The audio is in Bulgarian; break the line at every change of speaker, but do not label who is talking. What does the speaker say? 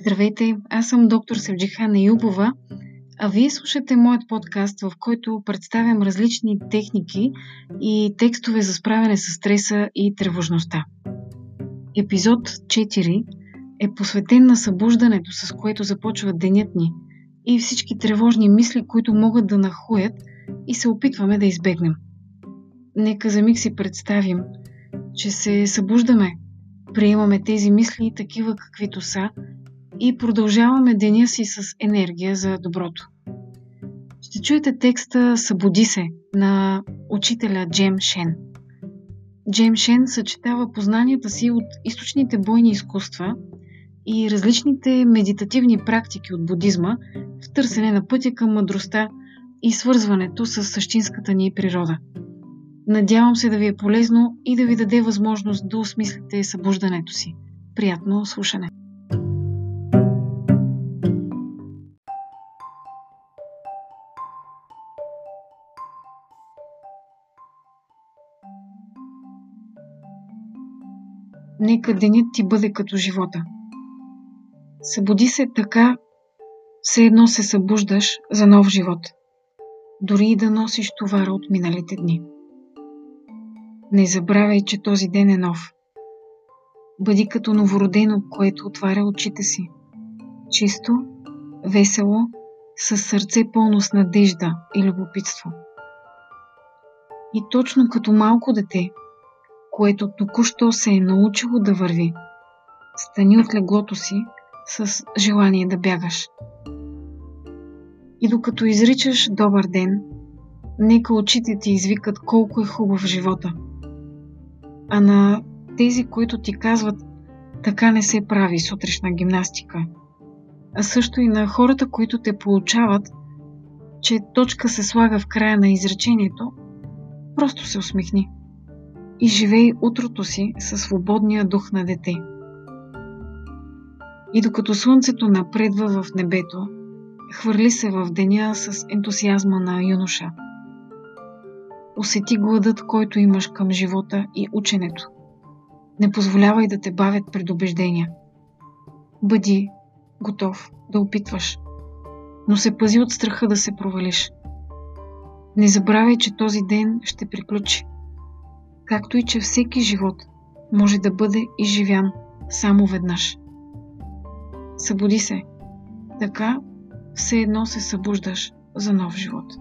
Здравейте, аз съм доктор Севджихана Юбова, а вие слушате моят подкаст, в който представям различни техники и текстове за справяне с стреса и тревожността. Епизод 4 е посветен на събуждането, с което започва денят ни и всички тревожни мисли, които могат да нахуят и се опитваме да избегнем. Нека за миг си представим, че се събуждаме, приемаме тези мисли такива каквито са и продължаваме деня си с енергия за доброто. Ще чуете текста Събуди се на учителя Джем Шен. Джем Шен съчетава познанията си от източните бойни изкуства и различните медитативни практики от будизма в търсене на пътя към мъдростта и свързването с същинската ни природа. Надявам се да ви е полезно и да ви даде възможност да осмислите събуждането си. Приятно слушане! Нека денят ти бъде като живота. Събуди се така, все едно се събуждаш за нов живот, дори и да носиш товара от миналите дни. Не забравяй, че този ден е нов. Бъди като новородено, което отваря очите си. Чисто, весело, с сърце пълно с надежда и любопитство. И точно като малко дете, което току-що се е научило да върви. Стани от леглото си с желание да бягаш. И докато изричаш добър ден, нека очите ти извикат колко е хубав живота. А на тези, които ти казват така не се прави сутрешна гимнастика, а също и на хората, които те получават, че точка се слага в края на изречението, просто се усмихни и живей утрото си със свободния дух на дете. И докато слънцето напредва в небето, хвърли се в деня с ентусиазма на юноша. Усети гладът, който имаш към живота и ученето. Не позволявай да те бавят предубеждения. Бъди готов да опитваш, но се пази от страха да се провалиш. Не забравяй, че този ден ще приключи както и че всеки живот може да бъде изживян само веднъж. Събуди се. Така все едно се събуждаш за нов живот.